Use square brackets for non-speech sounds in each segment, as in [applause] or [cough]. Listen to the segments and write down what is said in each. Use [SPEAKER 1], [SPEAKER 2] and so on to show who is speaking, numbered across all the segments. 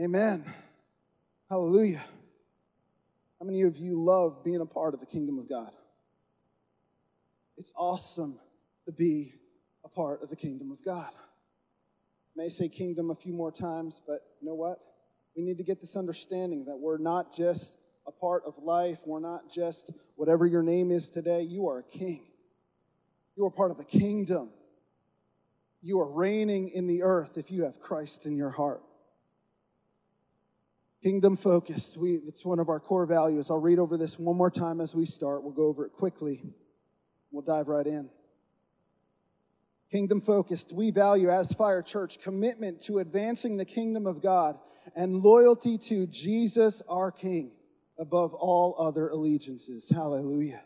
[SPEAKER 1] Amen. Hallelujah. How many of you love being a part of the kingdom of God? It's awesome to be a part of the kingdom of God. I may say kingdom a few more times, but you know what? We need to get this understanding that we're not just a part of life, we're not just whatever your name is today. You are a king, you are part of the kingdom. You are reigning in the earth if you have Christ in your heart. Kingdom focused. We, it's one of our core values. I'll read over this one more time as we start. We'll go over it quickly. We'll dive right in. Kingdom focused. We value as Fire Church commitment to advancing the kingdom of God and loyalty to Jesus our King above all other allegiances. Hallelujah.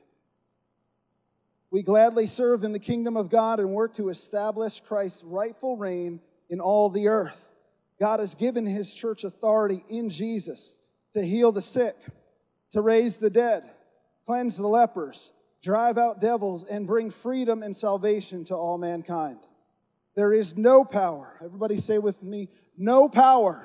[SPEAKER 1] We gladly serve in the kingdom of God and work to establish Christ's rightful reign in all the earth. God has given his church authority in Jesus to heal the sick, to raise the dead, cleanse the lepers, drive out devils, and bring freedom and salvation to all mankind. There is no power, everybody say with me, no power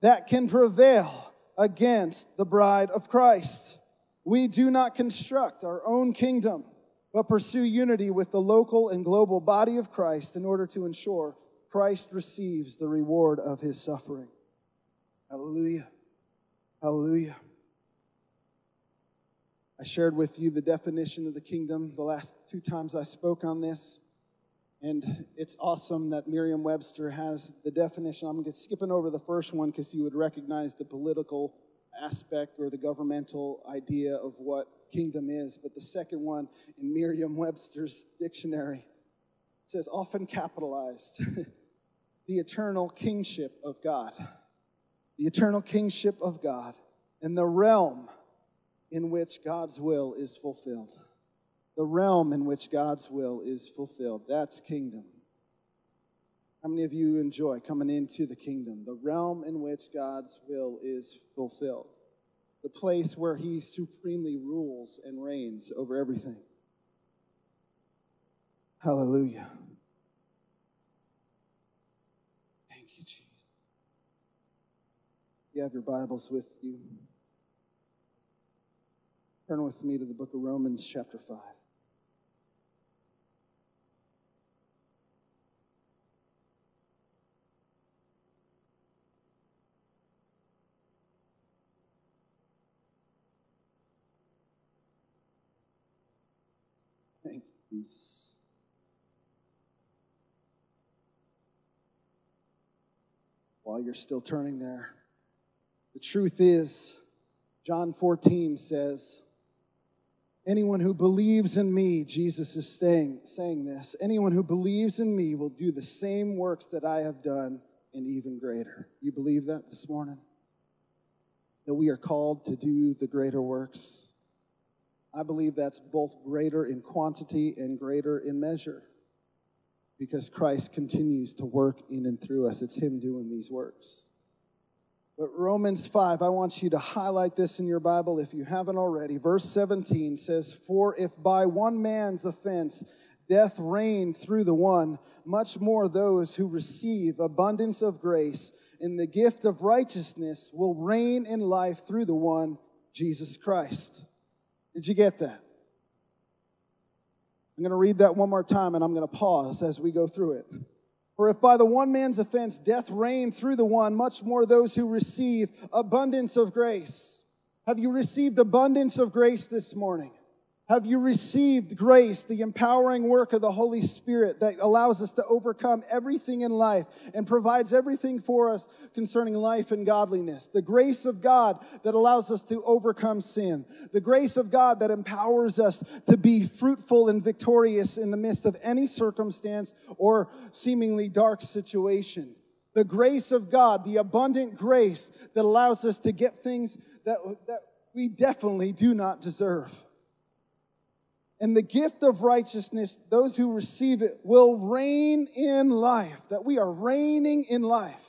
[SPEAKER 1] that can prevail against the bride of Christ. We do not construct our own kingdom, but pursue unity with the local and global body of Christ in order to ensure Christ receives the reward of his suffering. Hallelujah. Hallelujah. I shared with you the definition of the kingdom the last two times I spoke on this. And it's awesome that Merriam Webster has the definition. I'm skipping over the first one because you would recognize the political aspect or the governmental idea of what kingdom is. But the second one in Merriam Webster's dictionary says, often capitalized. [laughs] the eternal kingship of God. The eternal kingship of God and the realm in which God's will is fulfilled. The realm in which God's will is fulfilled. That's kingdom. How many of you enjoy coming into the kingdom? The realm in which God's will is fulfilled. The place where He supremely rules and reigns over everything. Hallelujah. You have your Bibles with you, turn with me to the book of Romans, chapter 5. Thank you, Jesus. While you're still turning there, the truth is, John 14 says, Anyone who believes in me, Jesus is saying, saying this, anyone who believes in me will do the same works that I have done and even greater. You believe that this morning? That we are called to do the greater works? I believe that's both greater in quantity and greater in measure because Christ continues to work in and through us. It's Him doing these works. But Romans 5, I want you to highlight this in your Bible if you haven't already. Verse 17 says, For if by one man's offense death reigned through the one, much more those who receive abundance of grace and the gift of righteousness will reign in life through the one, Jesus Christ. Did you get that? I'm going to read that one more time and I'm going to pause as we go through it. For if by the one man's offense death reigned through the one, much more those who receive abundance of grace. Have you received abundance of grace this morning? Have you received grace, the empowering work of the Holy Spirit that allows us to overcome everything in life and provides everything for us concerning life and godliness? The grace of God that allows us to overcome sin. The grace of God that empowers us to be fruitful and victorious in the midst of any circumstance or seemingly dark situation. The grace of God, the abundant grace that allows us to get things that, that we definitely do not deserve. And the gift of righteousness, those who receive it will reign in life, that we are reigning in life.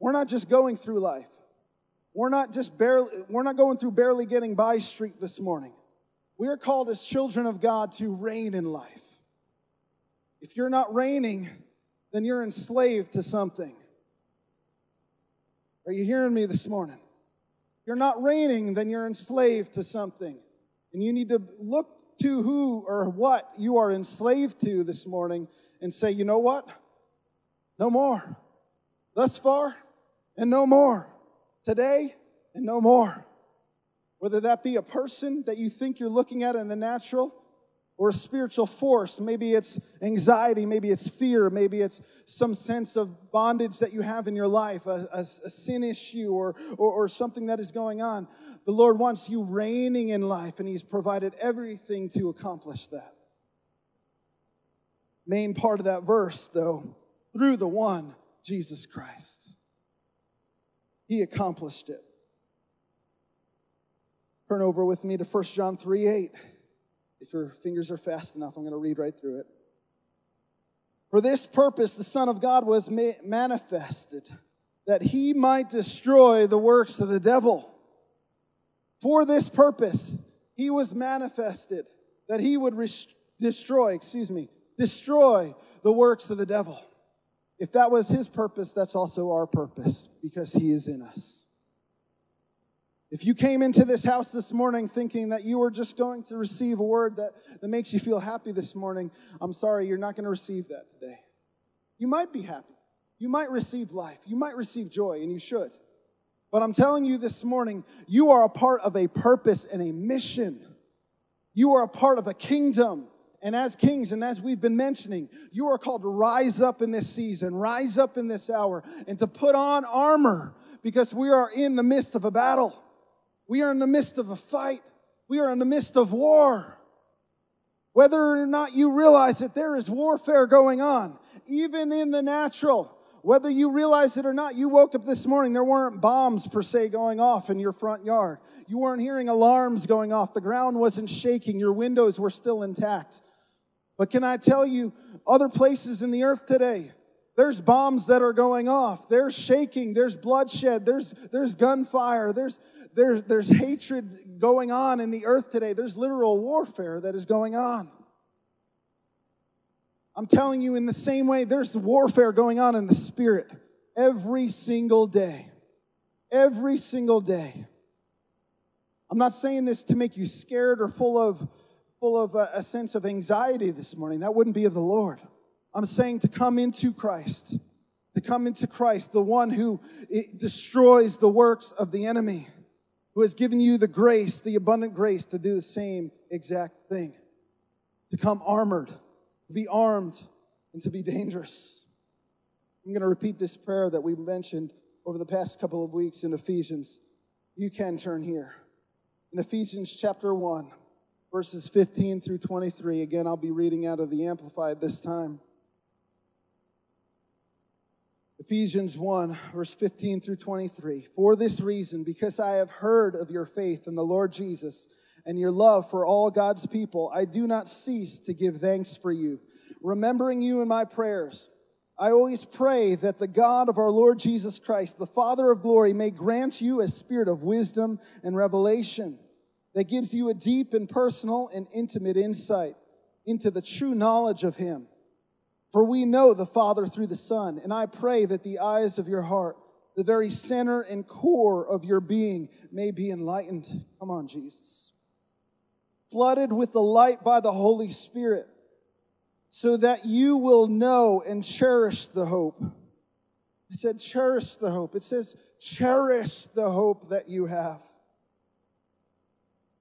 [SPEAKER 1] We're not just going through life. We're not just barely, we're not going through barely getting by street this morning. We are called as children of God to reign in life. If you're not reigning, then you're enslaved to something. Are you hearing me this morning? If you're not reigning, then you're enslaved to something. And you need to look to who or what you are enslaved to this morning and say, you know what? No more. Thus far and no more. Today and no more. Whether that be a person that you think you're looking at in the natural or a spiritual force. Maybe it's anxiety, maybe it's fear, maybe it's some sense of bondage that you have in your life, a, a, a sin issue, or, or, or something that is going on. The Lord wants you reigning in life, and He's provided everything to accomplish that. Main part of that verse, though, through the one, Jesus Christ. He accomplished it. Turn over with me to 1 John 3 8. If your fingers are fast enough, I'm going to read right through it. For this purpose, the Son of God was ma- manifested, that he might destroy the works of the devil. For this purpose, he was manifested, that he would rest- destroy, excuse me, destroy the works of the devil. If that was his purpose, that's also our purpose, because he is in us. If you came into this house this morning thinking that you were just going to receive a word that, that makes you feel happy this morning, I'm sorry, you're not going to receive that today. You might be happy. You might receive life. You might receive joy, and you should. But I'm telling you this morning, you are a part of a purpose and a mission. You are a part of a kingdom. And as kings, and as we've been mentioning, you are called to rise up in this season, rise up in this hour, and to put on armor because we are in the midst of a battle. We are in the midst of a fight. We are in the midst of war. Whether or not you realize that there is warfare going on, even in the natural. Whether you realize it or not, you woke up this morning, there weren't bombs per se going off in your front yard. You weren't hearing alarms going off. The ground wasn't shaking. Your windows were still intact. But can I tell you, other places in the earth today, there's bombs that are going off. There's shaking. There's bloodshed. There's, there's gunfire. There's, there's, there's hatred going on in the earth today. There's literal warfare that is going on. I'm telling you, in the same way, there's warfare going on in the spirit every single day. Every single day. I'm not saying this to make you scared or full of, full of a, a sense of anxiety this morning. That wouldn't be of the Lord. I'm saying to come into Christ, to come into Christ, the one who destroys the works of the enemy, who has given you the grace, the abundant grace to do the same exact thing, to come armored, to be armed, and to be dangerous. I'm going to repeat this prayer that we mentioned over the past couple of weeks in Ephesians. You can turn here. In Ephesians chapter 1, verses 15 through 23. Again, I'll be reading out of the Amplified this time. Ephesians 1, verse 15 through 23. For this reason, because I have heard of your faith in the Lord Jesus and your love for all God's people, I do not cease to give thanks for you, remembering you in my prayers. I always pray that the God of our Lord Jesus Christ, the Father of glory, may grant you a spirit of wisdom and revelation that gives you a deep and personal and intimate insight into the true knowledge of Him for we know the Father through the Son, and I pray that the eyes of your heart, the very center and core of your being, may be enlightened. Come on, Jesus. Flooded with the light by the Holy Spirit, so that you will know and cherish the hope. I said, cherish the hope. It says, cherish the hope that you have.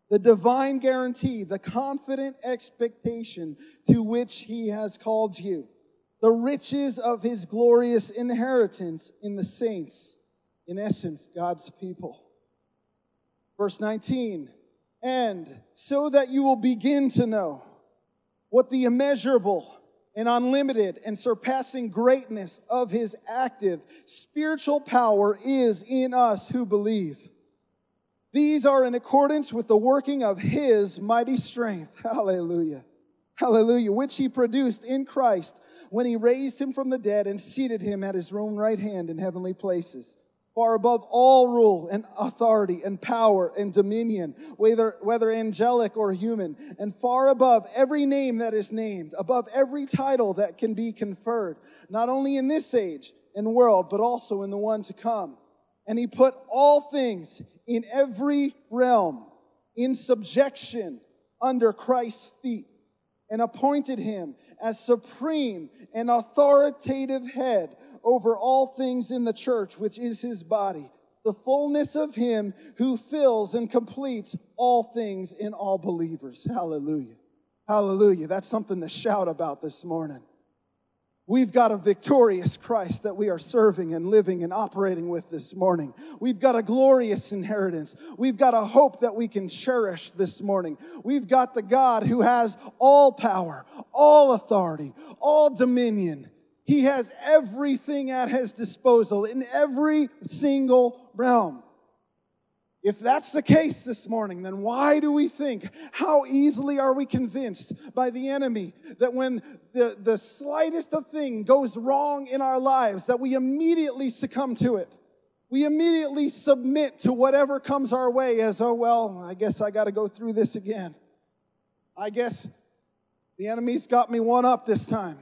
[SPEAKER 1] The divine guarantee, the confident expectation to which He has called you the riches of his glorious inheritance in the saints, in essence, God's people. Verse 19, and so that you will begin to know what the immeasurable and unlimited and surpassing greatness of his active spiritual power is in us who believe. These are in accordance with the working of his mighty strength. [laughs] Hallelujah Hallelujah. Which he produced in Christ when he raised him from the dead and seated him at his own right hand in heavenly places. Far above all rule and authority and power and dominion, whether, whether angelic or human, and far above every name that is named, above every title that can be conferred, not only in this age and world, but also in the one to come. And he put all things in every realm in subjection under Christ's feet and appointed him as supreme and authoritative head over all things in the church, which is his body, the fullness of him who fills and completes all things in all believers. Hallelujah. Hallelujah. That's something to shout about this morning. We've got a victorious Christ that we are serving and living and operating with this morning. We've got a glorious inheritance. We've got a hope that we can cherish this morning. We've got the God who has all power, all authority, all dominion. He has everything at his disposal in every single realm. If that's the case this morning, then why do we think, how easily are we convinced by the enemy that when the, the slightest of thing goes wrong in our lives, that we immediately succumb to it? We immediately submit to whatever comes our way as, oh, well, I guess I got to go through this again. I guess the enemy's got me one up this time.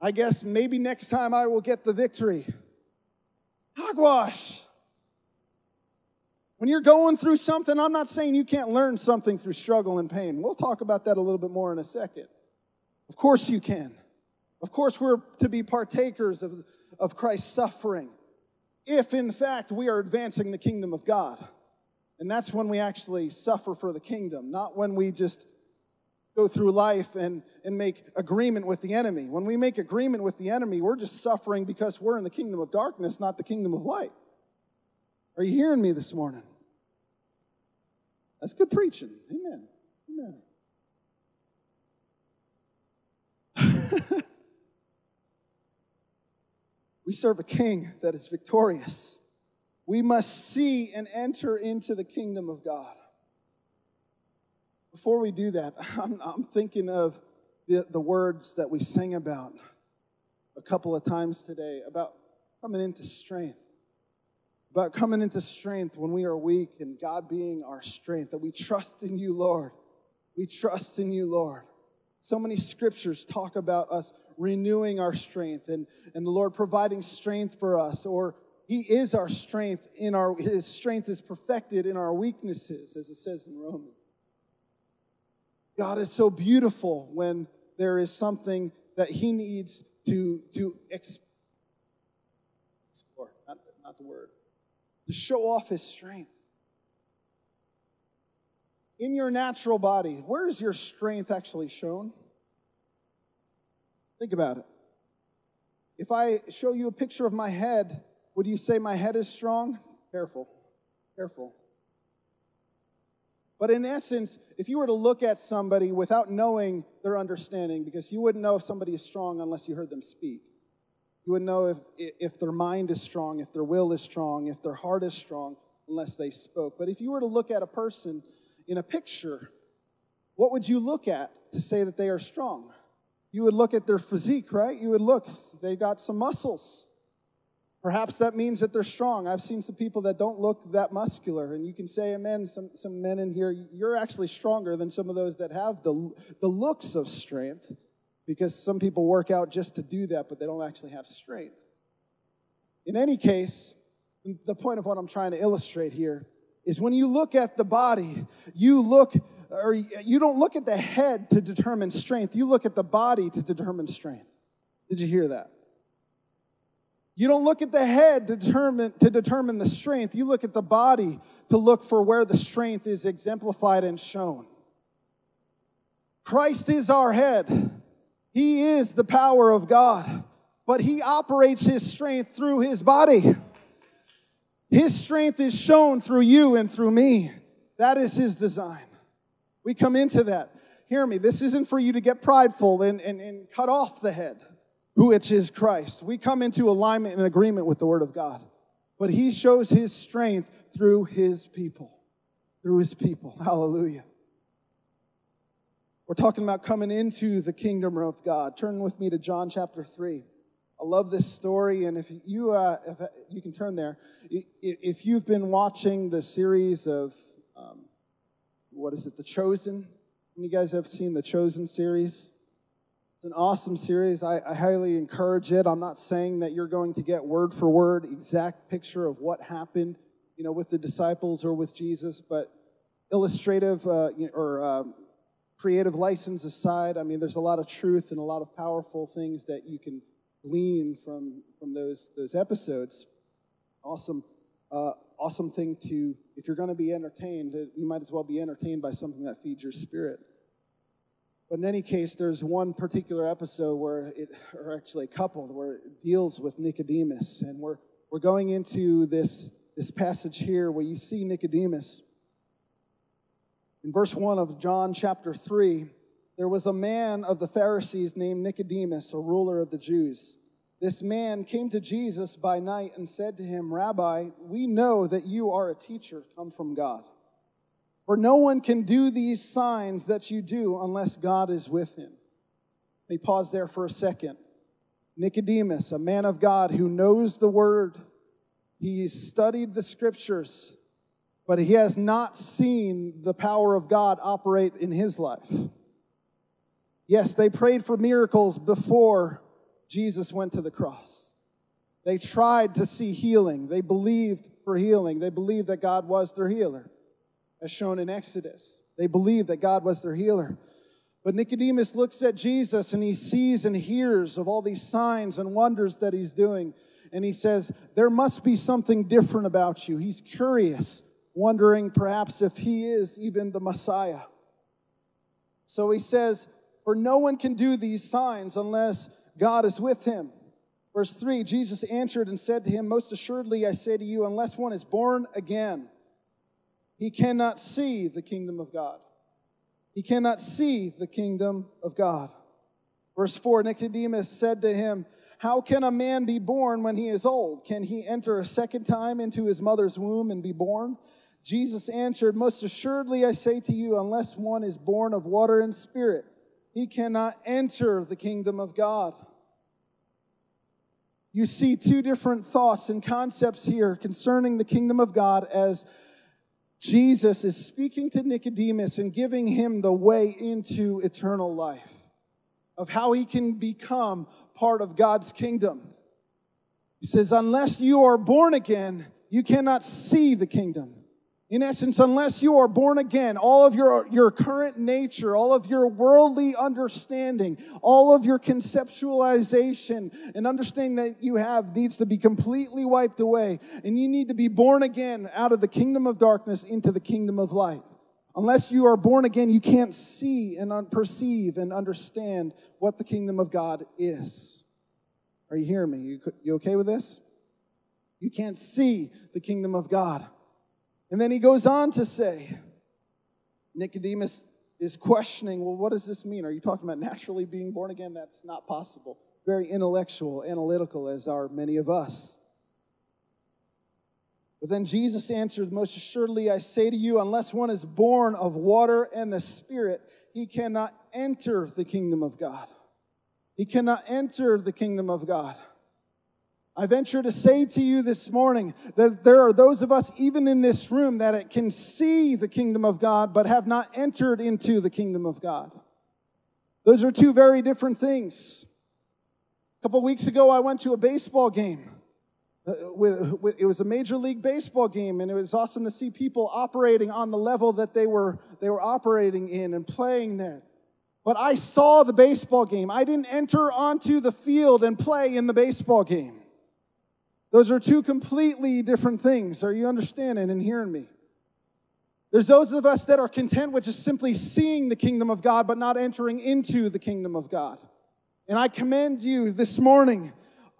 [SPEAKER 1] I guess maybe next time I will get the victory. Hogwash. When you're going through something, I'm not saying you can't learn something through struggle and pain. We'll talk about that a little bit more in a second. Of course you can. Of course, we're to be partakers of, of Christ's suffering if, in fact, we are advancing the kingdom of God. And that's when we actually suffer for the kingdom, not when we just go through life and, and make agreement with the enemy. When we make agreement with the enemy, we're just suffering because we're in the kingdom of darkness, not the kingdom of light. Are you hearing me this morning? That's good preaching. Amen. Amen. [laughs] we serve a king that is victorious. We must see and enter into the kingdom of God. Before we do that, [laughs] I'm, I'm thinking of the, the words that we sing about a couple of times today about coming into strength about coming into strength when we are weak and God being our strength, that we trust in you, Lord. We trust in you, Lord. So many scriptures talk about us renewing our strength and, and the Lord providing strength for us, or He is our strength in our His strength is perfected in our weaknesses, as it says in Romans. God is so beautiful when there is something that He needs to, to explore, not, not the word to show off his strength. In your natural body, where is your strength actually shown? Think about it. If I show you a picture of my head, would you say my head is strong? Careful, careful. But in essence, if you were to look at somebody without knowing their understanding, because you wouldn't know if somebody is strong unless you heard them speak, you would know if, if their mind is strong, if their will is strong, if their heart is strong, unless they spoke. But if you were to look at a person in a picture, what would you look at to say that they are strong? You would look at their physique, right? You would look, they've got some muscles. Perhaps that means that they're strong. I've seen some people that don't look that muscular, and you can say, Amen. Some, some men in here, you're actually stronger than some of those that have the, the looks of strength because some people work out just to do that, but they don't actually have strength. In any case, the point of what I'm trying to illustrate here is when you look at the body, you look or you don't look at the head to determine strength, you look at the body to determine strength. Did you hear that? You don't look at the head to determine, to determine the strength. You look at the body to look for where the strength is exemplified and shown. Christ is our head. He is the power of God, but he operates his strength through his body. His strength is shown through you and through me. That is his design. We come into that. Hear me, this isn't for you to get prideful and, and, and cut off the head, which is Christ. We come into alignment and agreement with the Word of God. But he shows his strength through his people. Through his people. Hallelujah. We're talking about coming into the kingdom of God. Turn with me to John chapter 3. I love this story, and if you uh, if you can turn there, if you've been watching the series of um, what is it, The Chosen? You guys have seen the Chosen series? It's an awesome series. I, I, highly encourage it. I'm not saying that you're going to get word for word exact picture of what happened, you know, with the disciples or with Jesus, but illustrative uh, or um, creative license aside, I mean, there's a lot of truth and a lot of powerful things that you can glean from from those those episodes. Awesome, uh, awesome thing to if you're going to be entertained, you might as well be entertained by something that feeds your spirit. But in any case, there's one particular episode where it, or actually a couple, where it deals with Nicodemus. And we're, we're going into this, this passage here where you see Nicodemus. In verse 1 of John chapter 3, there was a man of the Pharisees named Nicodemus, a ruler of the Jews. This man came to Jesus by night and said to him, Rabbi, we know that you are a teacher come from God. For no one can do these signs that you do unless God is with him. Let me pause there for a second. Nicodemus, a man of God who knows the word, he's studied the scriptures, but he has not seen the power of God operate in his life. Yes, they prayed for miracles before Jesus went to the cross. They tried to see healing. They believed for healing. They believed that God was their healer as shown in Exodus. They believed that God was their healer. But Nicodemus looks at Jesus and he sees and hears of all these signs and wonders that he's doing. And he says, There must be something different about you. He's curious, wondering perhaps if he is even the Messiah. So he says, For no one can do these signs unless God is with him. Verse 3 Jesus answered and said to him, Most assuredly I say to you, unless one is born again, he cannot see the kingdom of God. He cannot see the kingdom of God. Verse 4 Nicodemus said to him, How can a man be born when he is old? Can he enter a second time into his mother's womb and be born? Jesus answered, Most assuredly I say to you, unless one is born of water and spirit, he cannot enter the kingdom of God. You see two different thoughts and concepts here concerning the kingdom of God as Jesus is speaking to Nicodemus and giving him the way into eternal life, of how he can become part of God's kingdom. He says, Unless you are born again, you cannot see the kingdom. In essence, unless you are born again, all of your, your current nature, all of your worldly understanding, all of your conceptualization and understanding that you have needs to be completely wiped away. And you need to be born again out of the kingdom of darkness into the kingdom of light. Unless you are born again, you can't see and perceive and understand what the kingdom of God is. Are you hearing me? You, you okay with this? You can't see the kingdom of God. And then he goes on to say, Nicodemus is questioning, well, what does this mean? Are you talking about naturally being born again? That's not possible. Very intellectual, analytical, as are many of us. But then Jesus answered, Most assuredly, I say to you, unless one is born of water and the Spirit, he cannot enter the kingdom of God. He cannot enter the kingdom of God. I venture to say to you this morning that there are those of us, even in this room, that can see the kingdom of God but have not entered into the kingdom of God. Those are two very different things. A couple weeks ago, I went to a baseball game. Uh, it was a major league baseball game, and it was awesome to see people operating on the level that they were, they were operating in and playing there. But I saw the baseball game. I didn't enter onto the field and play in the baseball game. Those are two completely different things. Are you understanding and hearing me? There's those of us that are content with just simply seeing the kingdom of God, but not entering into the kingdom of God. And I commend you this morning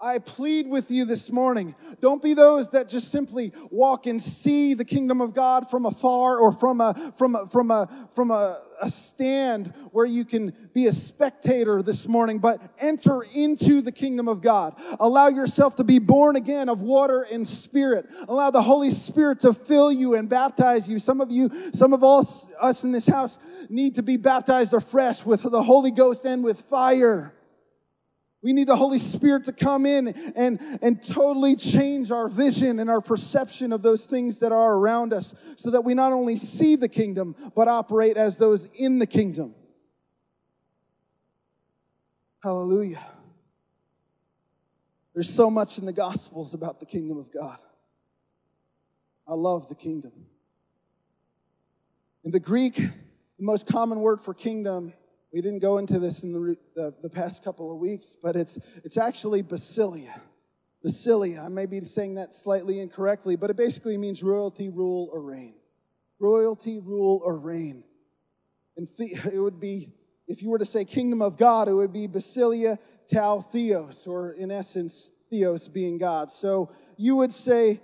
[SPEAKER 1] I plead with you this morning. Don't be those that just simply walk and see the kingdom of God from afar or from a from a, from a from a, a stand where you can be a spectator this morning, but enter into the kingdom of God. Allow yourself to be born again of water and spirit. Allow the Holy Spirit to fill you and baptize you. Some of you, some of us, us in this house need to be baptized afresh with the Holy Ghost and with fire. We need the Holy Spirit to come in and, and totally change our vision and our perception of those things that are around us so that we not only see the kingdom, but operate as those in the kingdom. Hallelujah. There's so much in the Gospels about the kingdom of God. I love the kingdom. In the Greek, the most common word for kingdom, we didn't go into this in the, the, the past couple of weeks, but it's, it's actually basilia. Basilia. I may be saying that slightly incorrectly, but it basically means royalty, rule, or reign. Royalty, rule, or reign. And the, [laughs] it would be, if you were to say kingdom of God, it would be basilia tau theos, or in essence, theos being God. So you would say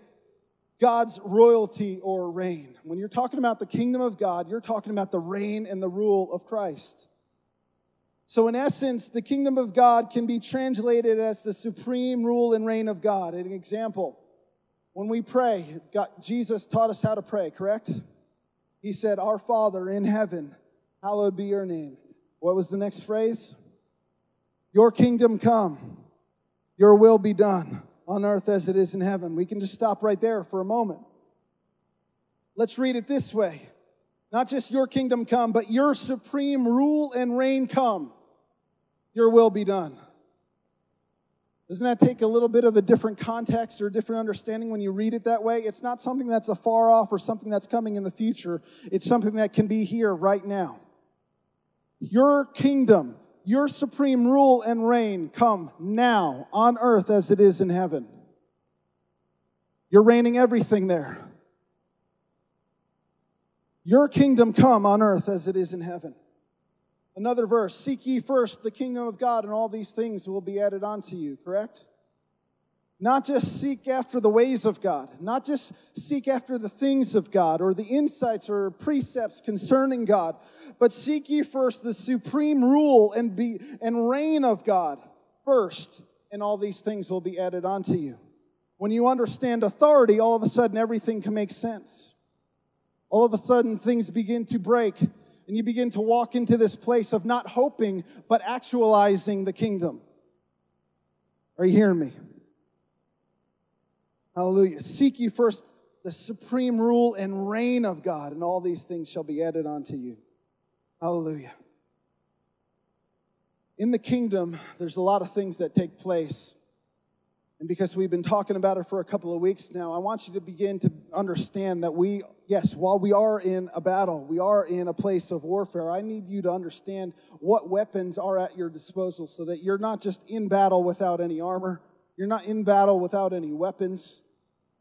[SPEAKER 1] God's royalty or reign. When you're talking about the kingdom of God, you're talking about the reign and the rule of Christ. So, in essence, the kingdom of God can be translated as the supreme rule and reign of God. An example, when we pray, God, Jesus taught us how to pray, correct? He said, Our Father in heaven, hallowed be your name. What was the next phrase? Your kingdom come, your will be done on earth as it is in heaven. We can just stop right there for a moment. Let's read it this way Not just your kingdom come, but your supreme rule and reign come. Your will be done. Doesn't that take a little bit of a different context or a different understanding when you read it that way? It's not something that's afar off or something that's coming in the future. It's something that can be here right now. Your kingdom, your supreme rule and reign come now on earth as it is in heaven. You're reigning everything there. Your kingdom come on earth as it is in heaven. Another verse Seek ye first the kingdom of God, and all these things will be added unto you, correct? Not just seek after the ways of God, not just seek after the things of God or the insights or precepts concerning God, but seek ye first the supreme rule and, be, and reign of God first, and all these things will be added unto you. When you understand authority, all of a sudden everything can make sense. All of a sudden things begin to break, and you begin to walk into this place of not hoping, but actualizing the kingdom. Are you hearing me? Hallelujah. Seek ye first the supreme rule and reign of God, and all these things shall be added unto you. Hallelujah. In the kingdom, there's a lot of things that take place. And because we've been talking about it for a couple of weeks now, I want you to begin to understand that we, yes, while we are in a battle, we are in a place of warfare, I need you to understand what weapons are at your disposal so that you're not just in battle without any armor, you're not in battle without any weapons.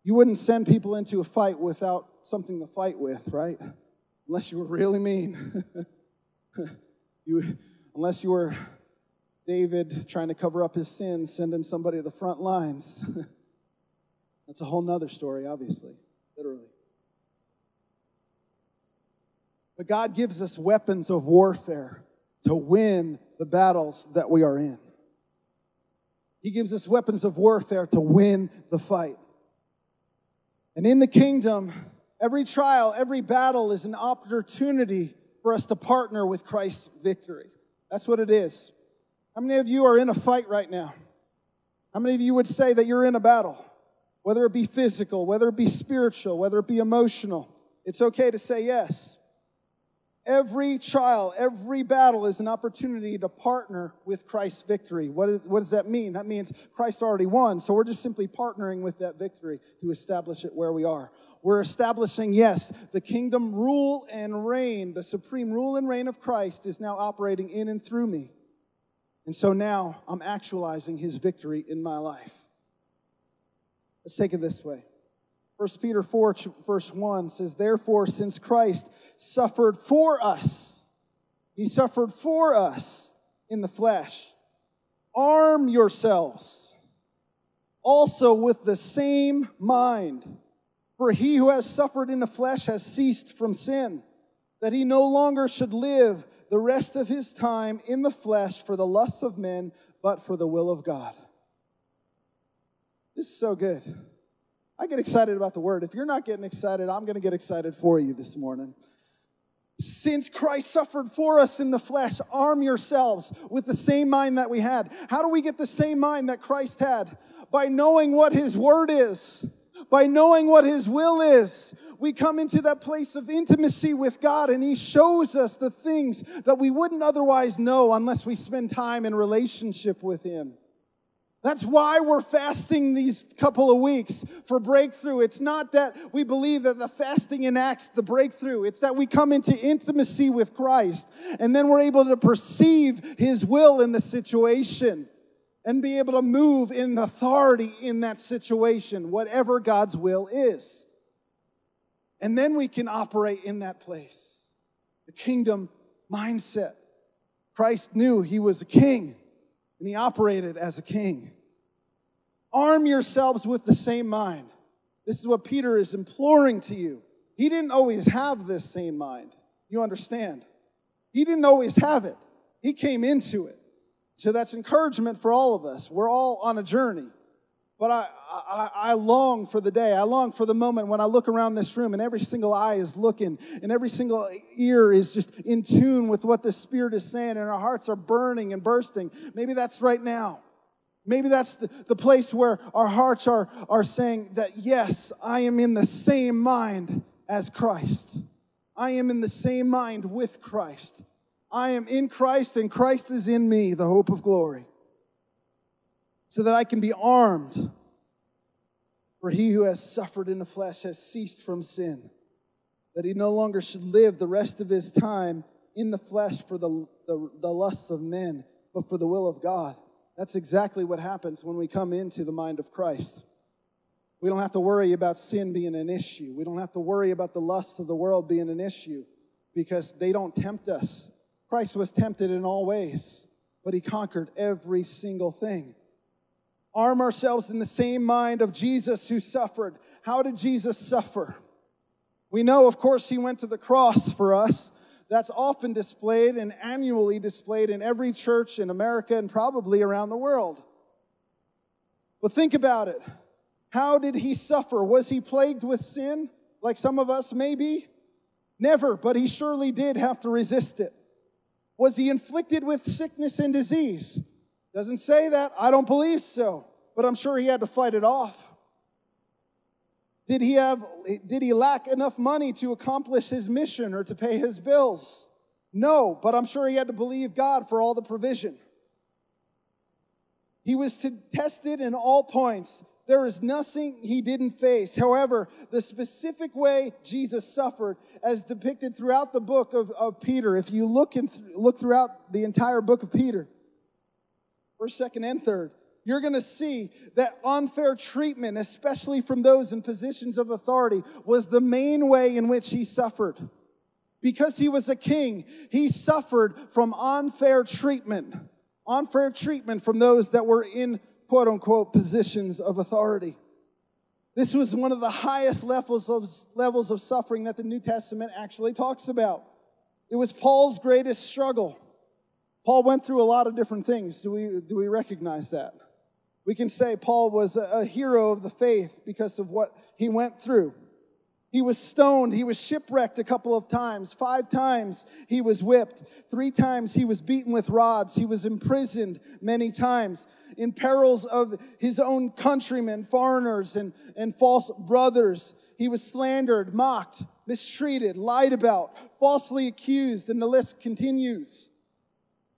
[SPEAKER 1] You wouldn't send people into a fight without something to fight with, right? Unless you were really mean. [laughs] you, unless you were David trying to cover up his sins, sending somebody to the front lines. [laughs] That's a whole nother story, obviously, literally. But God gives us weapons of warfare to win the battles that we are in. He gives us weapons of warfare to win the fight. And in the kingdom, every trial, every battle is an opportunity for us to partner with Christ's victory. That's what it is. How many of you are in a fight right now? How many of you would say that you're in a battle? Whether it be physical, whether it be spiritual, whether it be emotional, it's okay to say yes. Every trial, every battle is an opportunity to partner with Christ's victory. What, is, what does that mean? That means Christ already won, so we're just simply partnering with that victory to establish it where we are. We're establishing, yes, the kingdom rule and reign, the supreme rule and reign of Christ is now operating in and through me. And so now I'm actualizing his victory in my life. Let's take it this way. 1 Peter 4, verse 1 says, Therefore, since Christ suffered for us, he suffered for us in the flesh, arm yourselves also with the same mind. For he who has suffered in the flesh has ceased from sin, that he no longer should live the rest of his time in the flesh for the lusts of men, but for the will of God. This is so good. I get excited about the word. If you're not getting excited, I'm going to get excited for you this morning. Since Christ suffered for us in the flesh, arm yourselves with the same mind that we had. How do we get the same mind that Christ had? By knowing what his word is. By knowing what His will is, we come into that place of intimacy with God, and He shows us the things that we wouldn't otherwise know unless we spend time in relationship with Him. That's why we're fasting these couple of weeks for breakthrough. It's not that we believe that the fasting enacts the breakthrough, it's that we come into intimacy with Christ, and then we're able to perceive His will in the situation and be able to move in authority in that situation, whatever God's will is. And then we can operate in that place. The kingdom mindset. Christ knew he was a king, and he operated as a king. Arm yourselves with the same mind. This is what Peter is imploring to you. He didn't always have this same mind. You understand? He didn't always have it, he came into it. So that's encouragement for all of us. We're all on a journey. But I, I, I, long for the day. I long for the moment when I look around this room and every single eye is looking and every single ear is just in tune with what the Spirit is saying and our hearts are burning and bursting. Maybe that's right now. Maybe that's the, the place where our hearts are, are saying that, yes, I am in the same mind as Christ. I am in the same mind with Christ. I am in Christ and Christ is in me, the hope of glory. So that I can be armed. For he who has suffered in the flesh has ceased from sin, that he no longer should live the rest of his time in the flesh for the, the, the lusts of men, but for the will of God. That's exactly what happens when we come into the mind of Christ. We don't have to worry about sin being an issue. We don't have to worry about the lust of the world being an issue because they don't tempt us. Christ was tempted in all ways, but he conquered every single thing. Arm ourselves in the same mind of Jesus who suffered. How did Jesus suffer? We know, of course, he went to the cross for us, that's often displayed and annually displayed in every church in America and probably around the world. But think about it. How did he suffer? Was he plagued with sin like some of us may be? Never, but he surely did have to resist it. Was he inflicted with sickness and disease? Doesn't say that. I don't believe so, but I'm sure he had to fight it off. Did he have did he lack enough money to accomplish his mission or to pay his bills? No, but I'm sure he had to believe God for all the provision. He was to, tested in all points. There is nothing he didn't face. However, the specific way Jesus suffered, as depicted throughout the book of, of Peter, if you look, and th- look throughout the entire book of Peter, first, second, and third, you're going to see that unfair treatment, especially from those in positions of authority, was the main way in which he suffered. Because he was a king, he suffered from unfair treatment. Unfair treatment from those that were in quote unquote positions of authority. This was one of the highest levels of, levels of suffering that the New Testament actually talks about. It was Paul's greatest struggle. Paul went through a lot of different things. Do we, do we recognize that? We can say Paul was a, hero of the faith because of what he went through. He was stoned. He was shipwrecked a couple of times. Five times he was whipped. Three times he was beaten with rods. He was imprisoned many times in perils of his own countrymen, foreigners, and, and false brothers. He was slandered, mocked, mistreated, lied about, falsely accused, and the list continues.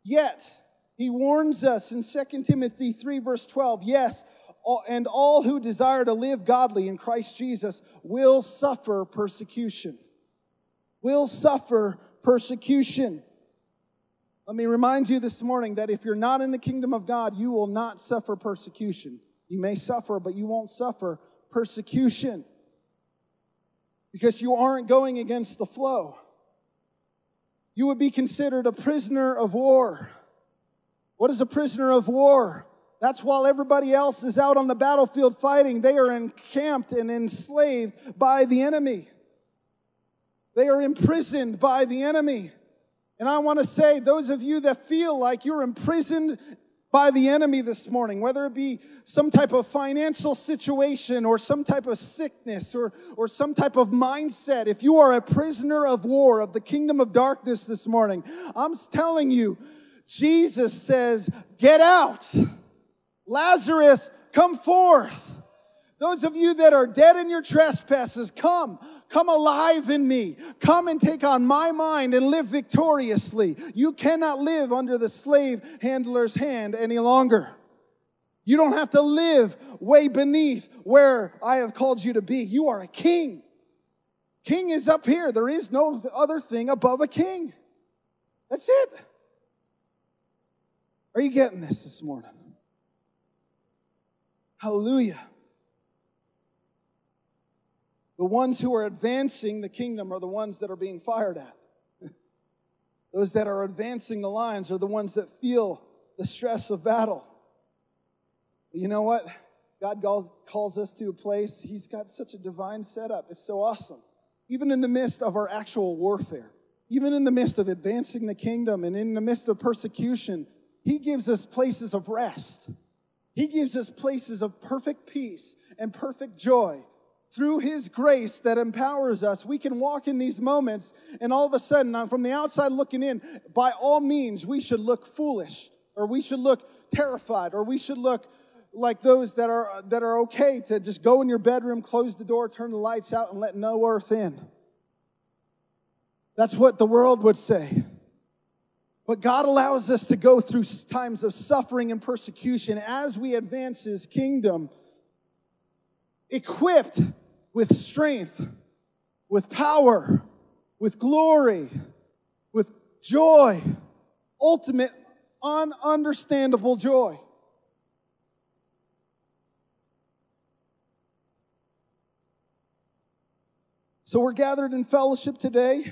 [SPEAKER 1] Yet, he warns us in 2 Timothy 3, verse 12 yes, and all who desire to live godly in Christ Jesus will suffer persecution. Will suffer persecution. Let me remind you this morning that if you're not in the kingdom of God, you will not suffer persecution. You may suffer, but you won't suffer persecution because you aren't going against the flow. You would be considered a prisoner of war. What is a prisoner of war? That's while everybody else is out on the battlefield fighting, they are encamped and enslaved by the enemy. They are imprisoned by the enemy. And I want to say, those of you that feel like you're imprisoned by the enemy this morning, whether it be some type of financial situation or some type of sickness or, or some type of mindset, if you are a prisoner of war of the kingdom of darkness this morning, I'm telling you, Jesus says, Get out. Lazarus, come forth. Those of you that are dead in your trespasses, come, come alive in me. Come and take on my mind and live victoriously. You cannot live under the slave handler's hand any longer. You don't have to live way beneath where I have called you to be. You are a king. King is up here. There is no other thing above a king. That's it. Are you getting this this morning? Hallelujah. The ones who are advancing the kingdom are the ones that are being fired at. [laughs] Those that are advancing the lines are the ones that feel the stress of battle. But you know what? God calls us to a place, He's got such a divine setup. It's so awesome. Even in the midst of our actual warfare, even in the midst of advancing the kingdom and in the midst of persecution, He gives us places of rest. He gives us places of perfect peace and perfect joy through His grace that empowers us, we can walk in these moments, and all of a sudden, from the outside looking in, by all means, we should look foolish, or we should look terrified, or we should look like those that are, that are okay to just go in your bedroom, close the door, turn the lights out, and let no earth in. That's what the world would say. But God allows us to go through times of suffering and persecution as we advance His kingdom equipped with strength, with power, with glory, with joy, ultimate, ununderstandable joy. So we're gathered in fellowship today.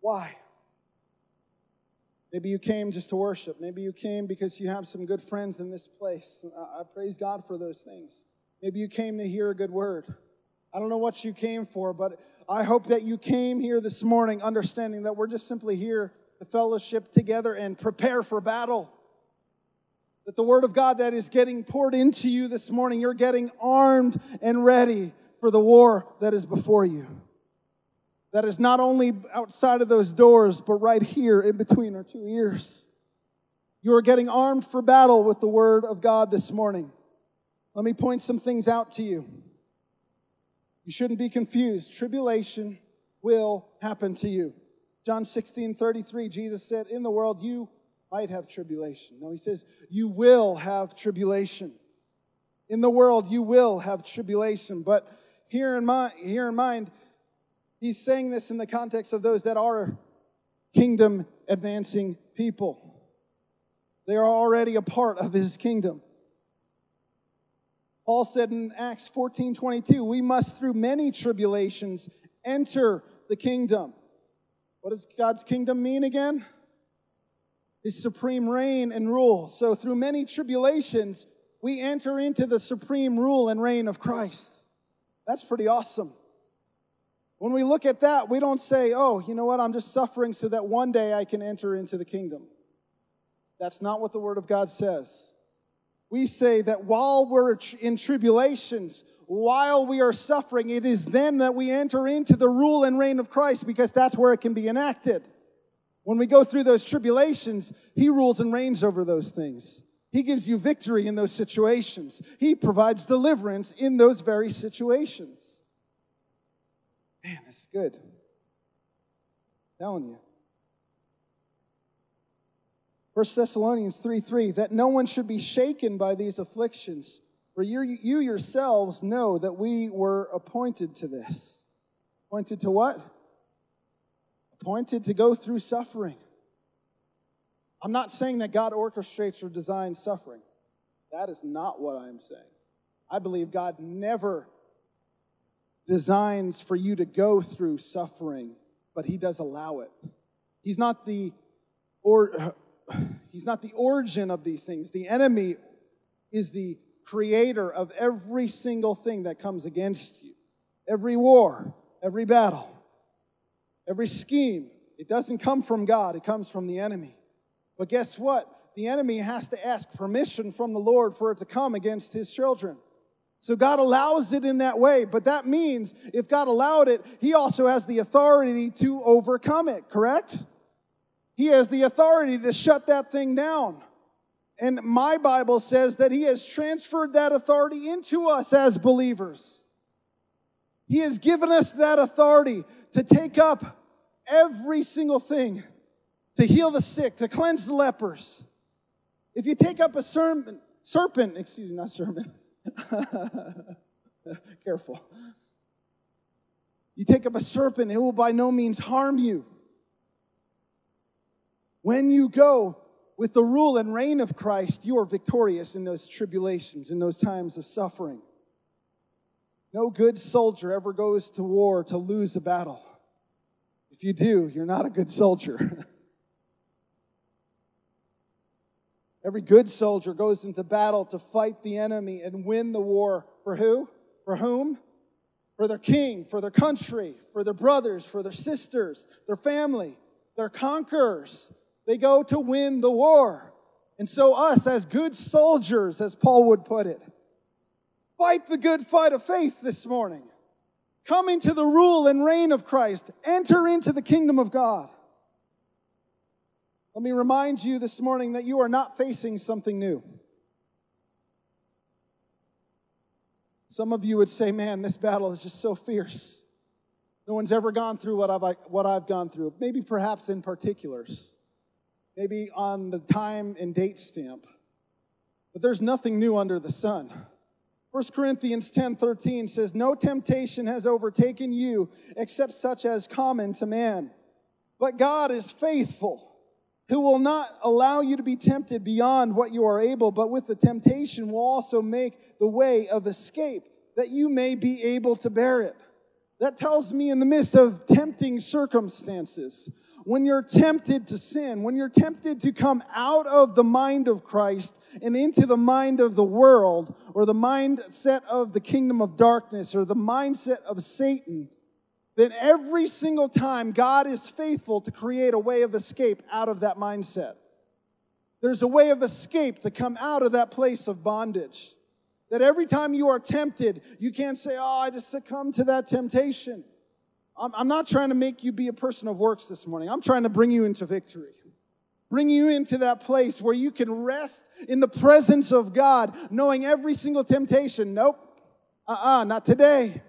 [SPEAKER 1] Why? Maybe you came just to worship. Maybe you came because you have some good friends in this place. I praise God for those things. Maybe you came to hear a good word. I don't know what you came for, but I hope that you came here this morning understanding that we're just simply here to fellowship together and prepare for battle. That the word of God that is getting poured into you this morning, you're getting armed and ready for the war that is before you. That is not only outside of those doors, but right here in between our two ears. You are getting armed for battle with the word of God this morning. Let me point some things out to you. You shouldn't be confused. Tribulation will happen to you. John 16, 33, Jesus said, In the world you might have tribulation. No, he says, You will have tribulation. In the world you will have tribulation. But here in, my, here in mind, he's saying this in the context of those that are kingdom advancing people. They are already a part of his kingdom. Paul said in Acts 14 22, we must through many tribulations enter the kingdom. What does God's kingdom mean again? His supreme reign and rule. So through many tribulations, we enter into the supreme rule and reign of Christ. That's pretty awesome. When we look at that, we don't say, oh, you know what, I'm just suffering so that one day I can enter into the kingdom. That's not what the Word of God says we say that while we're in tribulations, while we are suffering, it is then that we enter into the rule and reign of Christ because that's where it can be enacted. When we go through those tribulations, He rules and reigns over those things. He gives you victory in those situations. He provides deliverance in those very situations. Man, this is good. I'm telling you. 1 Thessalonians 3 3, that no one should be shaken by these afflictions, for you, you yourselves know that we were appointed to this. Appointed to what? Appointed to go through suffering. I'm not saying that God orchestrates or designs suffering. That is not what I'm saying. I believe God never designs for you to go through suffering, but He does allow it. He's not the or [sighs] he's not the origin of these things. The enemy is the creator of every single thing that comes against you. Every war, every battle, every scheme. It doesn't come from God, it comes from the enemy. But guess what? The enemy has to ask permission from the Lord for it to come against his children. So God allows it in that way, but that means if God allowed it, he also has the authority to overcome it, correct? He has the authority to shut that thing down. And my Bible says that He has transferred that authority into us as believers. He has given us that authority to take up every single thing, to heal the sick, to cleanse the lepers. If you take up a sermon, serpent, excuse me, not sermon. [laughs] Careful. You take up a serpent, it will by no means harm you. When you go with the rule and reign of Christ, you are victorious in those tribulations, in those times of suffering. No good soldier ever goes to war to lose a battle. If you do, you're not a good soldier. [laughs] Every good soldier goes into battle to fight the enemy and win the war. For who? For whom? For their king, for their country, for their brothers, for their sisters, their family. They're conquerors. They go to win the war. And so, us as good soldiers, as Paul would put it, fight the good fight of faith this morning. Come into the rule and reign of Christ. Enter into the kingdom of God. Let me remind you this morning that you are not facing something new. Some of you would say, man, this battle is just so fierce. No one's ever gone through what I've, what I've gone through. Maybe perhaps in particulars. Maybe on the time and date stamp. But there's nothing new under the sun. 1 Corinthians 10 13 says, No temptation has overtaken you except such as common to man. But God is faithful, who will not allow you to be tempted beyond what you are able, but with the temptation will also make the way of escape, that you may be able to bear it. That tells me in the midst of tempting circumstances, when you're tempted to sin, when you're tempted to come out of the mind of Christ and into the mind of the world, or the mindset of the kingdom of darkness, or the mindset of Satan, then every single time God is faithful to create a way of escape out of that mindset. There's a way of escape to come out of that place of bondage. That every time you are tempted, you can't say, Oh, I just succumbed to that temptation. I'm, I'm not trying to make you be a person of works this morning. I'm trying to bring you into victory. Bring you into that place where you can rest in the presence of God, knowing every single temptation. Nope. Uh uh-uh, uh not today.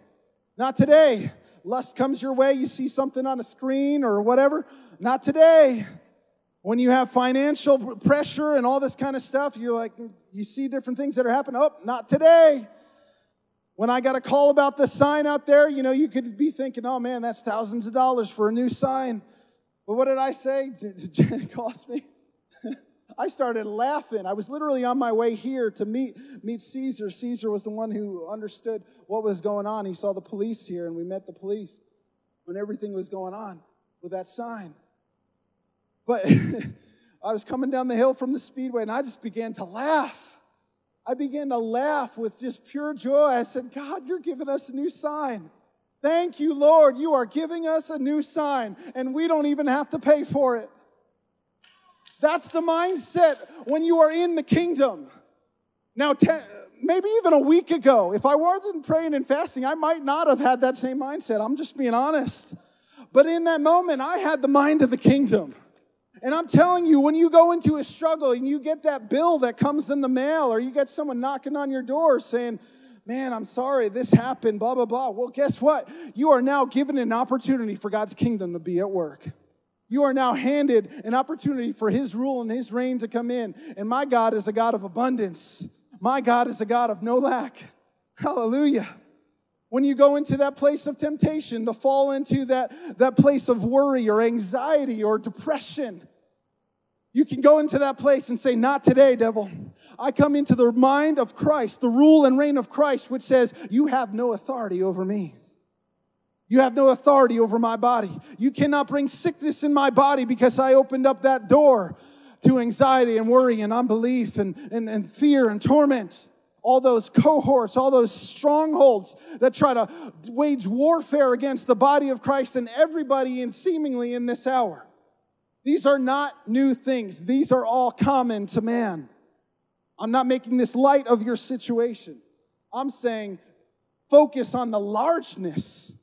[SPEAKER 1] Not today. Lust comes your way, you see something on a screen or whatever. Not today. When you have financial pressure and all this kind of stuff, you're like, you see different things that are happening. Oh, not today. When I got a call about the sign out there, you know, you could be thinking, oh man, that's thousands of dollars for a new sign. But what did I say? [laughs] It cost me. I started laughing. I was literally on my way here to meet, meet Caesar. Caesar was the one who understood what was going on. He saw the police here, and we met the police when everything was going on with that sign. But [laughs] I was coming down the hill from the speedway and I just began to laugh. I began to laugh with just pure joy. I said, God, you're giving us a new sign. Thank you, Lord. You are giving us a new sign, and we don't even have to pay for it. That's the mindset when you are in the kingdom. Now, ten, maybe even a week ago, if I wasn't praying and fasting, I might not have had that same mindset. I'm just being honest. But in that moment, I had the mind of the kingdom. And I'm telling you, when you go into a struggle and you get that bill that comes in the mail, or you get someone knocking on your door saying, Man, I'm sorry, this happened, blah, blah, blah. Well, guess what? You are now given an opportunity for God's kingdom to be at work. You are now handed an opportunity for His rule and His reign to come in. And my God is a God of abundance, my God is a God of no lack. Hallelujah. When you go into that place of temptation, to fall into that, that place of worry or anxiety or depression, you can go into that place and say, Not today, devil. I come into the mind of Christ, the rule and reign of Christ, which says, You have no authority over me. You have no authority over my body. You cannot bring sickness in my body because I opened up that door to anxiety and worry and unbelief and, and, and fear and torment all those cohorts, all those strongholds that try to wage warfare against the body of Christ and everybody in seemingly in this hour. These are not new things. These are all common to man. I'm not making this light of your situation. I'm saying focus on the largeness,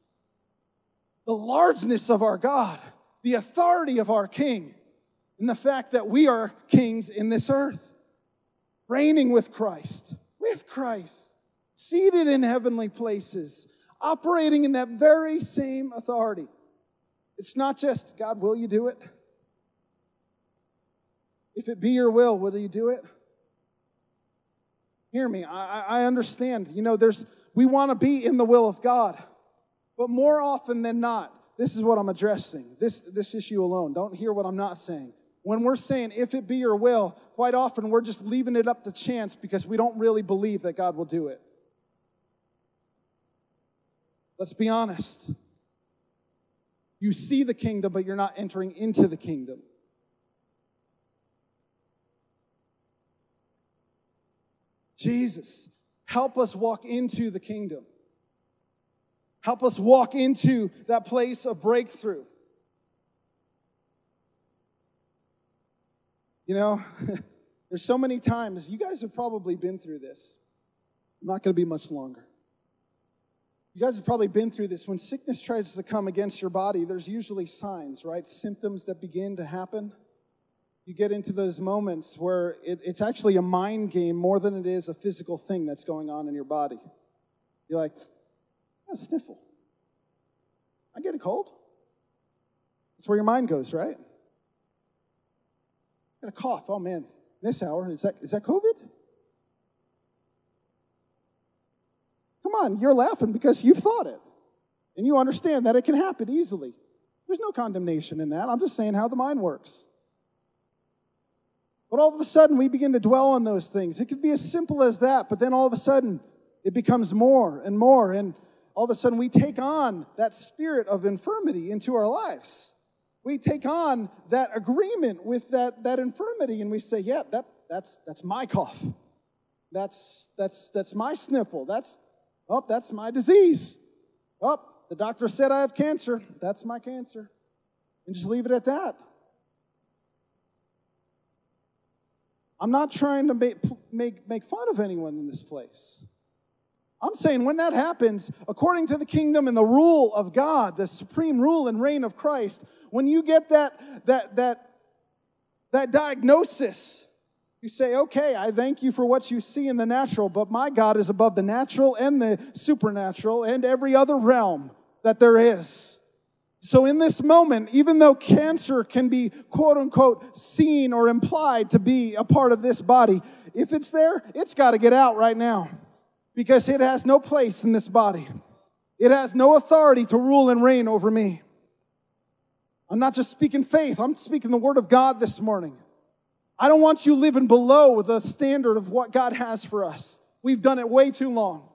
[SPEAKER 1] the largeness of our God, the authority of our King, and the fact that we are kings in this earth. reigning with Christ, with Christ, seated in heavenly places, operating in that very same authority. It's not just, God, will you do it? If it be your will, will you do it? Hear me. I, I understand. You know, there's we want to be in the will of God. But more often than not, this is what I'm addressing. This, this issue alone. Don't hear what I'm not saying. When we're saying, if it be your will, quite often we're just leaving it up to chance because we don't really believe that God will do it. Let's be honest. You see the kingdom, but you're not entering into the kingdom. Jesus, help us walk into the kingdom. Help us walk into that place of breakthrough. You know, [laughs] there's so many times, you guys have probably been through this. I'm not going to be much longer. You guys have probably been through this. When sickness tries to come against your body, there's usually signs, right? Symptoms that begin to happen you get into those moments where it, it's actually a mind game more than it is a physical thing that's going on in your body. You're like, a sniffle. I get a cold. That's where your mind goes, right? I got a cough. Oh man, this hour is that is that COVID? Come on, you're laughing because you've thought it, and you understand that it can happen easily. There's no condemnation in that. I'm just saying how the mind works. But all of a sudden, we begin to dwell on those things. It could be as simple as that, but then all of a sudden, it becomes more and more. And all of a sudden, we take on that spirit of infirmity into our lives. We take on that agreement with that, that infirmity, and we say, Yeah, that, that's, that's my cough. That's, that's, that's my sniffle. That's, oh, that's my disease. Oh, the doctor said I have cancer. That's my cancer. And just leave it at that. I'm not trying to make, make, make fun of anyone in this place. I'm saying when that happens, according to the kingdom and the rule of God, the supreme rule and reign of Christ, when you get that, that, that, that diagnosis, you say, okay, I thank you for what you see in the natural, but my God is above the natural and the supernatural and every other realm that there is. So, in this moment, even though cancer can be quote unquote seen or implied to be a part of this body, if it's there, it's got to get out right now because it has no place in this body. It has no authority to rule and reign over me. I'm not just speaking faith, I'm speaking the word of God this morning. I don't want you living below the standard of what God has for us. We've done it way too long.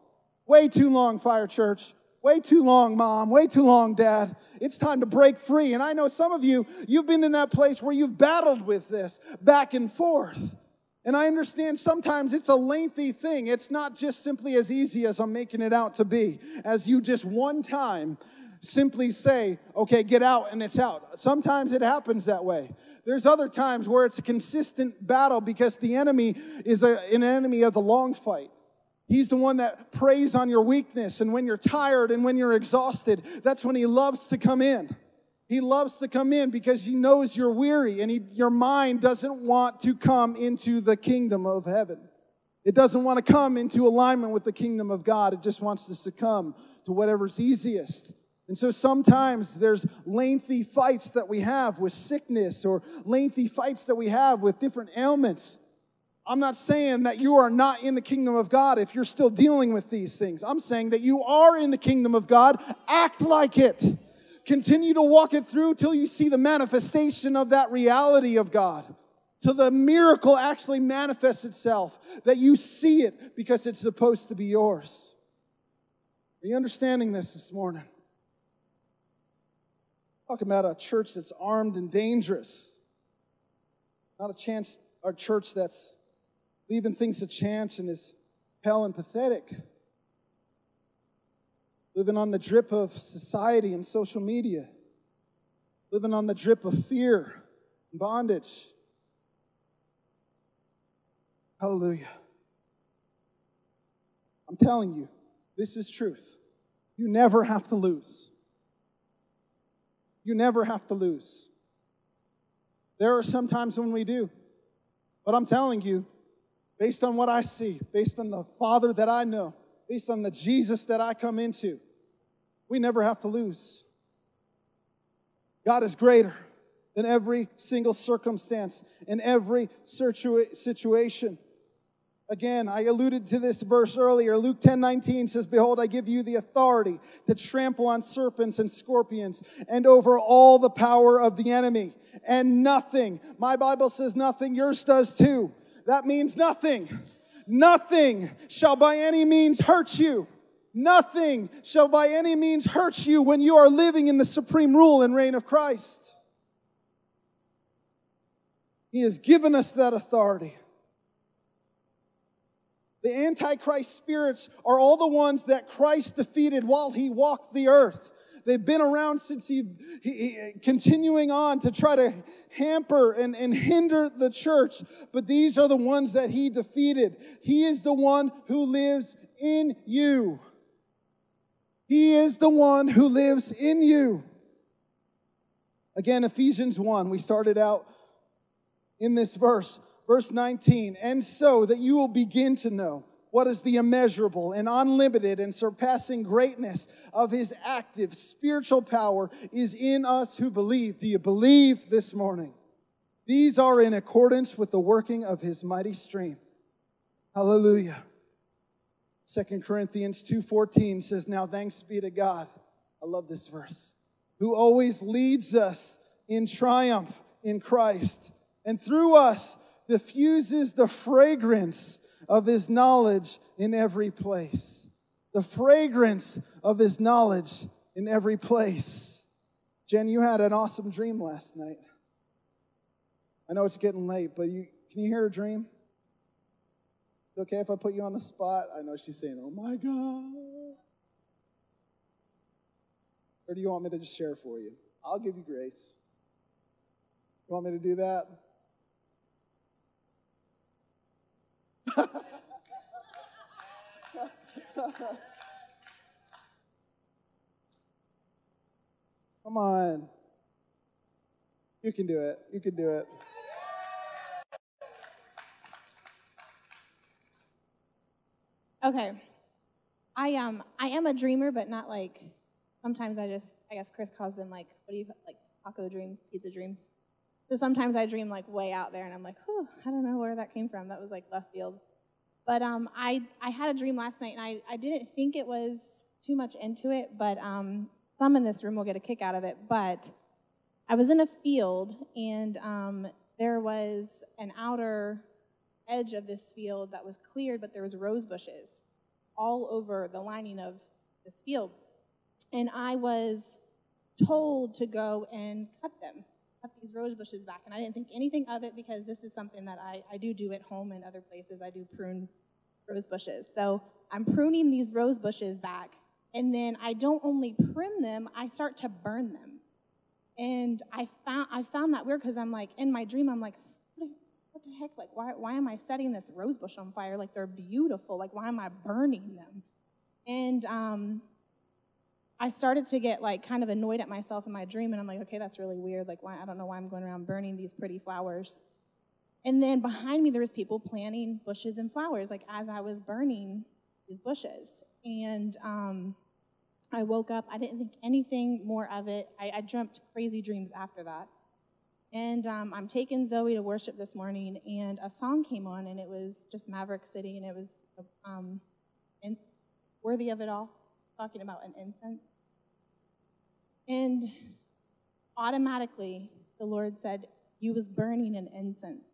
[SPEAKER 1] Way too long, Fire Church. Way too long, mom. Way too long, dad. It's time to break free. And I know some of you, you've been in that place where you've battled with this back and forth. And I understand sometimes it's a lengthy thing. It's not just simply as easy as I'm making it out to be, as you just one time simply say, okay, get out and it's out. Sometimes it happens that way. There's other times where it's a consistent battle because the enemy is a, an enemy of the long fight. He's the one that preys on your weakness. And when you're tired and when you're exhausted, that's when he loves to come in. He loves to come in because he knows you're weary and he, your mind doesn't want to come into the kingdom of heaven. It doesn't want to come into alignment with the kingdom of God. It just wants to succumb to whatever's easiest. And so sometimes there's lengthy fights that we have with sickness or lengthy fights that we have with different ailments. I'm not saying that you are not in the kingdom of God if you're still dealing with these things. I'm saying that you are in the kingdom of God. Act like it. Continue to walk it through till you see the manifestation of that reality of God. Till the miracle actually manifests itself, that you see it because it's supposed to be yours. Are you understanding this this morning? Talking about a church that's armed and dangerous. Not a chance, our church that's leaving things to chance and is pale and pathetic. Living on the drip of society and social media. Living on the drip of fear and bondage. Hallelujah. I'm telling you, this is truth. You never have to lose. You never have to lose. There are some times when we do. But I'm telling you, based on what I see, based on the Father that I know, based on the Jesus that I come into, we never have to lose. God is greater than every single circumstance in every situation. Again, I alluded to this verse earlier. Luke 10 19 says, Behold, I give you the authority to trample on serpents and scorpions and over all the power of the enemy. And nothing, my Bible says nothing, yours does too. That means nothing. Nothing shall by any means hurt you. Nothing shall by any means hurt you when you are living in the supreme rule and reign of Christ. He has given us that authority. The Antichrist spirits are all the ones that Christ defeated while he walked the earth. They've been around since he, he, continuing on to try to hamper and, and hinder the church. But these are the ones that he defeated. He is the one who lives in you. He is the one who lives in you. Again, Ephesians 1, we started out in this verse. Verse 19, and so that you will begin to know what is the immeasurable and unlimited and surpassing greatness of his active spiritual power is in us who believe. Do you believe this morning? These are in accordance with the working of his mighty strength. Hallelujah. Second Corinthians 2:14 says, "Now thanks be to God." I love this verse. Who always leads us in triumph in Christ and through us diffuses the fragrance of his knowledge in every place. The fragrance of his knowledge in every place. Jen, you had an awesome dream last night. I know it's getting late, but you can you hear a dream? Okay if I put you on the spot? I know she's saying, "Oh my god." Or do you want me to just share for you? I'll give you grace. You want me to do that? [laughs] Come on. You can do it. You can do it.
[SPEAKER 2] Okay. I um I am a dreamer, but not like sometimes I just I guess Chris calls them like what do you like taco dreams, pizza dreams. So sometimes I dream like way out there, and I'm like, whew, I don't know where that came from. That was like left field. But um, I I had a dream last night, and I I didn't think it was too much into it, but um, some in this room will get a kick out of it. But I was in a field, and um, there was an outer edge of this field that was cleared, but there was rose bushes all over the lining of this field, and I was told to go and cut them cut these rose bushes back. And I didn't think anything of it because this is something that I, I do do at home and other places. I do prune rose bushes. So I'm pruning these rose bushes back. And then I don't only prune them, I start to burn them. And I found, I found that weird because I'm like, in my dream, I'm like, the heck? Like, why, why am I setting this rose bush on fire? Like, they're beautiful. Like, why am I burning them? And um, I started to get like kind of annoyed at myself in my dream, and I'm like, okay, that's really weird. Like, why? I don't know why I'm going around burning these pretty flowers. And then behind me, there was people planting bushes and flowers, like as I was burning these bushes. And um, I woke up. I didn't think anything more of it. I, I dreamt crazy dreams after that. And um, I'm taking Zoe to worship this morning, and a song came on, and it was just Maverick City, and it was um, worthy of it all, talking about an incense. And automatically, the Lord said, You was burning an incense.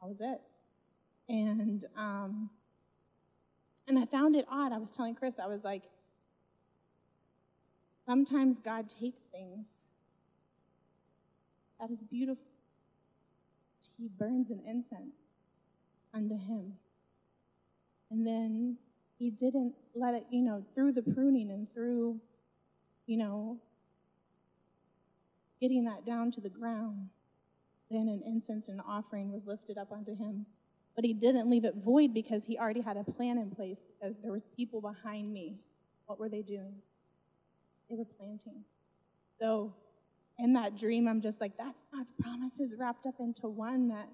[SPEAKER 2] That was it. And um, and I found it odd. I was telling Chris, I was like, sometimes God takes things that is beautiful. He burns an incense unto him. And then he didn't let it, you know, through the pruning and through you know, getting that down to the ground, then an incense and an offering was lifted up unto him. But he didn't leave it void because he already had a plan in place because there was people behind me. What were they doing? They were planting. So in that dream, I'm just like, that's God's promises wrapped up into one that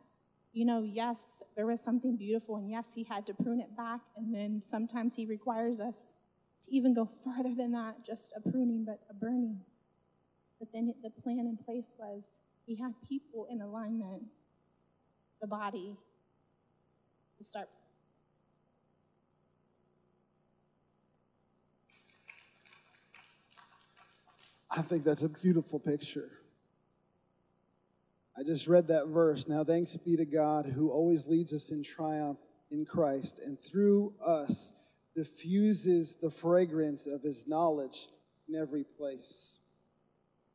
[SPEAKER 2] you know, yes, there was something beautiful, and yes, he had to prune it back, and then sometimes he requires us to even go farther than that, just a pruning, but a burning. But then the plan in place was he had people in alignment, the body, to start.
[SPEAKER 1] I think that's a beautiful picture. I just read that verse. Now, thanks be to God who always leads us in triumph in Christ and through us diffuses the fragrance of his knowledge in every place.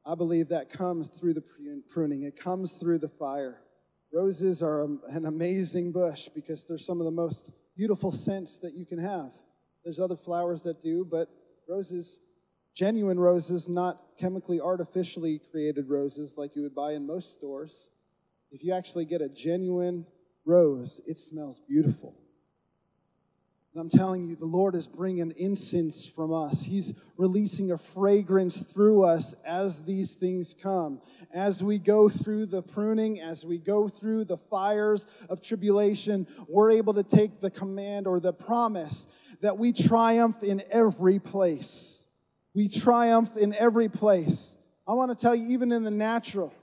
[SPEAKER 1] I believe that comes through the pruning, it comes through the fire. Roses are an amazing bush because they're some of the most beautiful scents that you can have. There's other flowers that do, but roses, genuine roses, not chemically artificially created roses like you would buy in most stores. If you actually get a genuine rose, it smells beautiful. And I'm telling you, the Lord is bringing incense from us. He's releasing a fragrance through us as these things come. As we go through the pruning, as we go through the fires of tribulation, we're able to take the command or the promise that we triumph in every place. We triumph in every place. I want to tell you, even in the natural,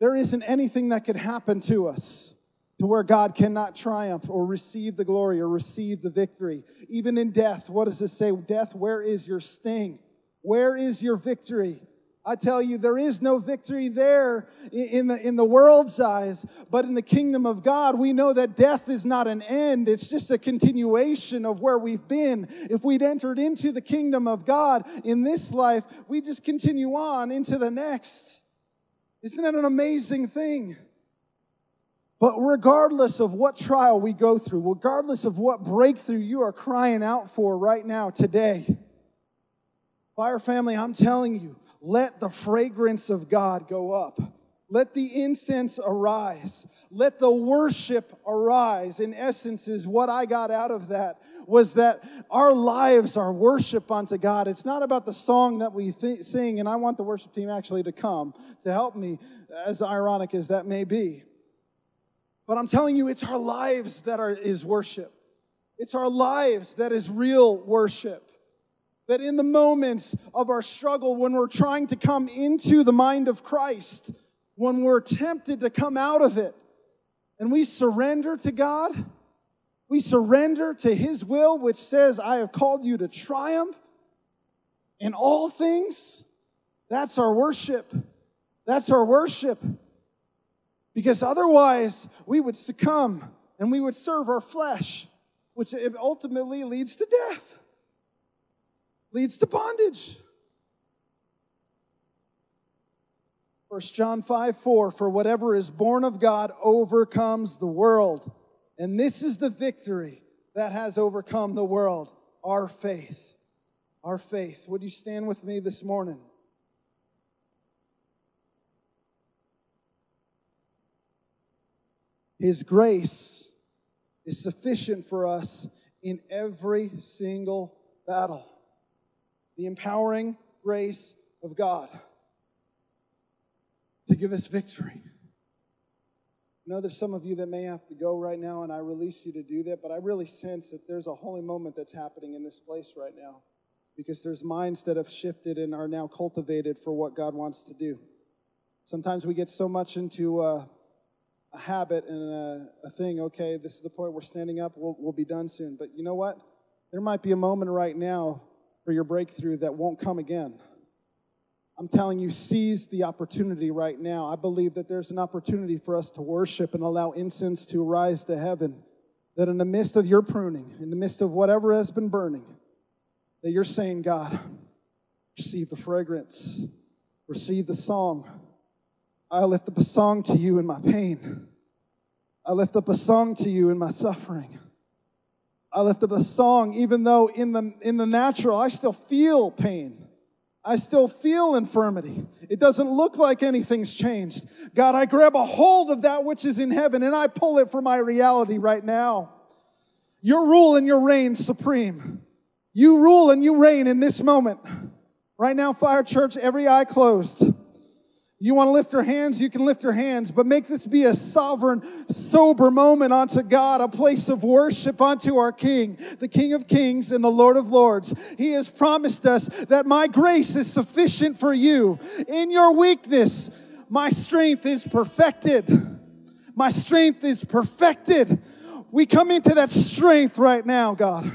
[SPEAKER 1] there isn't anything that could happen to us to where God cannot triumph or receive the glory or receive the victory. Even in death, what does it say? Death, where is your sting? Where is your victory? I tell you, there is no victory there in the, in the world's eyes, but in the kingdom of God, we know that death is not an end. It's just a continuation of where we've been. If we'd entered into the kingdom of God in this life, we just continue on into the next. Isn't that an amazing thing? But regardless of what trial we go through, regardless of what breakthrough you are crying out for right now, today, Fire family, I'm telling you, let the fragrance of God go up. Let the incense arise. Let the worship arise. In essence, is what I got out of that was that our lives are worship unto God. It's not about the song that we th- sing, and I want the worship team actually to come to help me, as ironic as that may be. But I'm telling you, it's our lives that are, is worship. It's our lives that is real worship. That in the moments of our struggle, when we're trying to come into the mind of Christ, when we're tempted to come out of it, and we surrender to God, we surrender to His will, which says, I have called you to triumph in all things. That's our worship. That's our worship. Because otherwise, we would succumb and we would serve our flesh, which ultimately leads to death, leads to bondage. 1 John 5 4 For whatever is born of God overcomes the world. And this is the victory that has overcome the world our faith. Our faith. Would you stand with me this morning? His grace is sufficient for us in every single battle. The empowering grace of God to give us victory. I know there's some of you that may have to go right now, and I release you to do that, but I really sense that there's a holy moment that's happening in this place right now because there's minds that have shifted and are now cultivated for what God wants to do. Sometimes we get so much into uh, a habit and a, a, thing, okay, this is the point we're standing up, we'll, we'll be done soon. But you know what? There might be a moment right now for your breakthrough that won't come again. I'm telling you, seize the opportunity right now. I believe that there's an opportunity for us to worship and allow incense to rise to heaven. That in the midst of your pruning, in the midst of whatever has been burning, that you're saying, God, receive the fragrance, receive the song I lift up a song to you in my pain. I lift up a song to you in my suffering. I lift up a song, even though in the, in the natural I still feel pain. I still feel infirmity. It doesn't look like anything's changed. God, I grab a hold of that which is in heaven and I pull it for my reality right now. Your rule and your reign supreme. You rule and you reign in this moment. Right now, Fire Church, every eye closed. You want to lift your hands? You can lift your hands, but make this be a sovereign, sober moment unto God, a place of worship unto our King, the King of Kings and the Lord of Lords. He has promised us that my grace is sufficient for you. In your weakness, my strength is perfected. My strength is perfected. We come into that strength right now, God.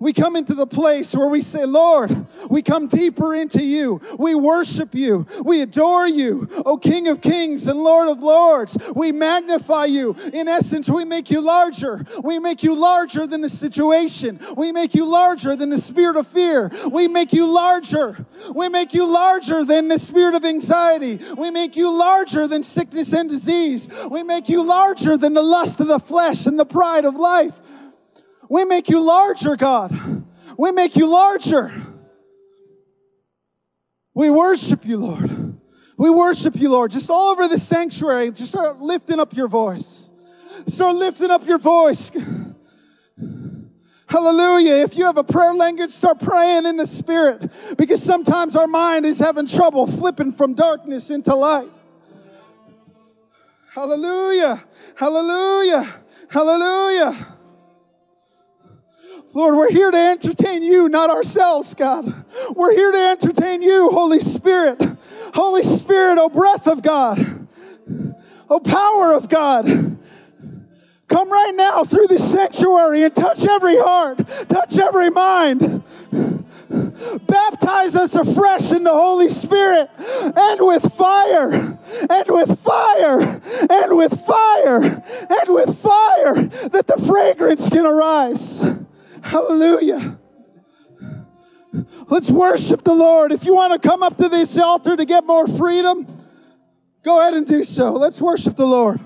[SPEAKER 1] We come into the place where we say, Lord, we come deeper into you. We worship you. We adore you, O King of Kings and Lord of Lords. We magnify you. In essence, we make you larger. We make you larger than the situation. We make you larger than the spirit of fear. We make you larger. We make you larger than the spirit of anxiety. We make you larger than sickness and disease. We make you larger than the lust of the flesh and the pride of life. We make you larger, God. We make you larger. We worship you, Lord. We worship you, Lord. Just all over the sanctuary, just start lifting up your voice. Start lifting up your voice. Hallelujah. If you have a prayer language, start praying in the Spirit because sometimes our mind is having trouble flipping from darkness into light. Hallelujah. Hallelujah. Hallelujah. Lord, we're here to entertain you, not ourselves, God. We're here to entertain you, Holy Spirit. Holy Spirit, oh breath of God, oh power of God. Come right now through the sanctuary and touch every heart, touch every mind. Baptize us afresh in the Holy Spirit and with fire, and with fire, and with fire, and with fire, that the fragrance can arise. Hallelujah. Let's worship the Lord. If you want to come up to this altar to get more freedom, go ahead and do so. Let's worship the Lord.